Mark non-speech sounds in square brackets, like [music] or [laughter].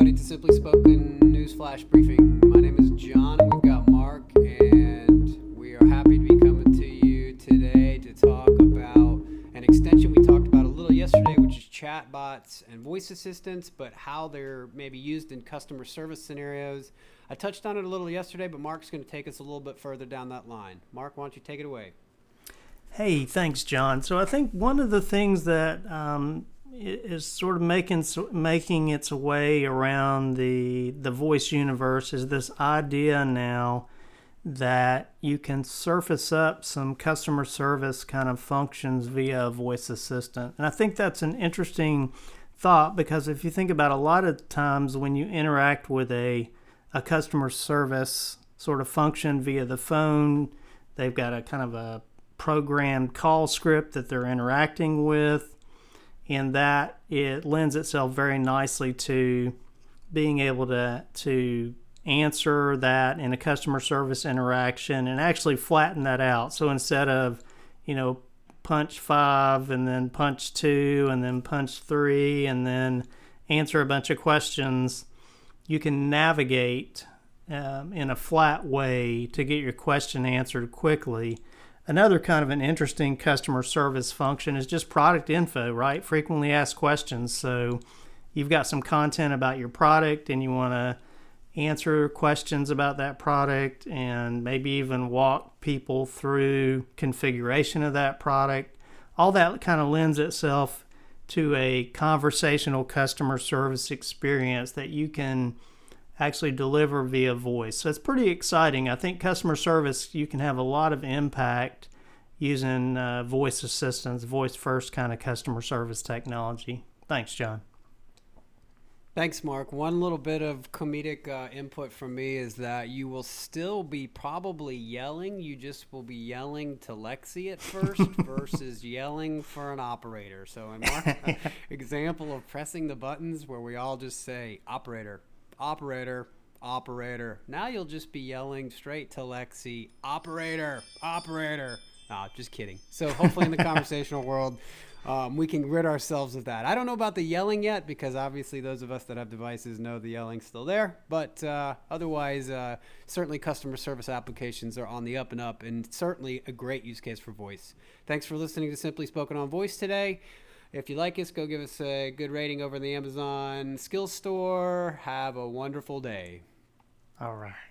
everybody, to Simply Spoken News Flash Briefing. My name is John, and we've got Mark, and we are happy to be coming to you today to talk about an extension we talked about a little yesterday, which is chatbots and voice assistants, but how they're maybe used in customer service scenarios. I touched on it a little yesterday, but Mark's going to take us a little bit further down that line. Mark, why don't you take it away? Hey, thanks, John. So I think one of the things that um, is sort of making making its way around the the voice universe is this idea now that you can surface up some customer service kind of functions via a voice assistant. And I think that's an interesting thought because if you think about a lot of times when you interact with a a customer service sort of function via the phone, they've got a kind of a programmed call script that they're interacting with and that it lends itself very nicely to being able to to answer that in a customer service interaction and actually flatten that out. So instead of, you know, punch five and then punch two and then punch three and then answer a bunch of questions, you can navigate um, in a flat way to get your question answered quickly Another kind of an interesting customer service function is just product info, right? Frequently asked questions. So you've got some content about your product and you want to answer questions about that product and maybe even walk people through configuration of that product. All that kind of lends itself to a conversational customer service experience that you can actually deliver via voice. So it's pretty exciting. I think customer service, you can have a lot of impact using uh, voice assistance, voice first kind of customer service technology. Thanks, John. Thanks, Mark. One little bit of comedic uh, input from me is that you will still be probably yelling. You just will be yelling to Alexa at first [laughs] versus yelling for an operator. So, in [laughs] Mark's example of pressing the buttons where we all just say operator, operator, operator. Now you'll just be yelling straight to Alexa, operator, operator. Nah, just kidding. So hopefully in the [laughs] conversational world, um, we can rid ourselves of that. I don't know about the yelling yet because obviously those of us that have devices know the yelling's still there. But uh, otherwise, uh, certainly customer service applications are on the up and up, and certainly a great use case for voice. Thanks for listening to Simply Spoken on Voice today. If you like us, go give us a good rating over in the Amazon Skills Store. Have a wonderful day. All right.